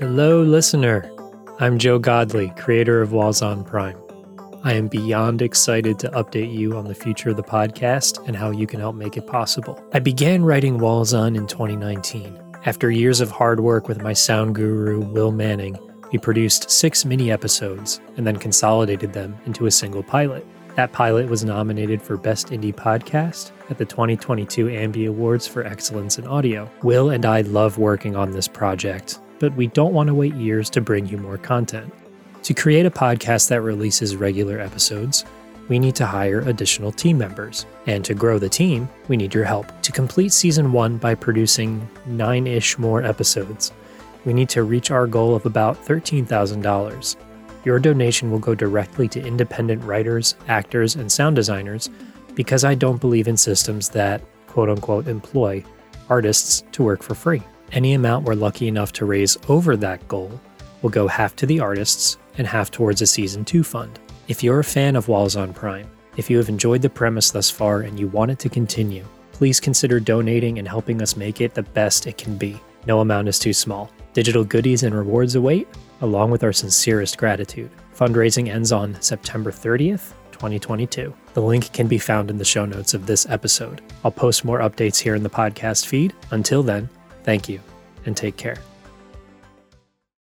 Hello, listener. I'm Joe Godley, creator of Walls on Prime. I am beyond excited to update you on the future of the podcast and how you can help make it possible. I began writing Walls On in 2019. After years of hard work with my sound guru, Will Manning, we produced six mini episodes and then consolidated them into a single pilot. That pilot was nominated for Best Indie Podcast at the 2022 Ambie Awards for Excellence in Audio. Will and I love working on this project, but we don't want to wait years to bring you more content. To create a podcast that releases regular episodes, we need to hire additional team members. And to grow the team, we need your help. To complete season one by producing nine ish more episodes, we need to reach our goal of about $13,000. Your donation will go directly to independent writers, actors, and sound designers because I don't believe in systems that, quote unquote, employ artists to work for free. Any amount we're lucky enough to raise over that goal will go half to the artists and half towards a season 2 fund. If you're a fan of Walls on Prime, if you have enjoyed the premise thus far and you want it to continue, please consider donating and helping us make it the best it can be. No amount is too small. Digital goodies and rewards await, along with our sincerest gratitude. Fundraising ends on September 30th, 2022. The link can be found in the show notes of this episode. I'll post more updates here in the podcast feed. Until then, thank you and take care.